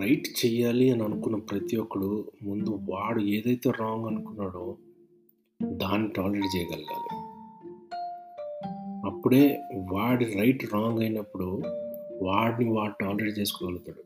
Right చేయాలి అని అనుకున్న ప్రతి ఒక్కడు ముందు వాడు ఏదైతే రాంగ్ అనుకున్నాడో దాన్ని టాలరేట్ చేయగలగాలి. అప్పుడే వాడి రైట్ రాంగ్ అయినప్పుడు వాడిని వాడు టాలరేట్ చేసుకోగలుగుతాడు.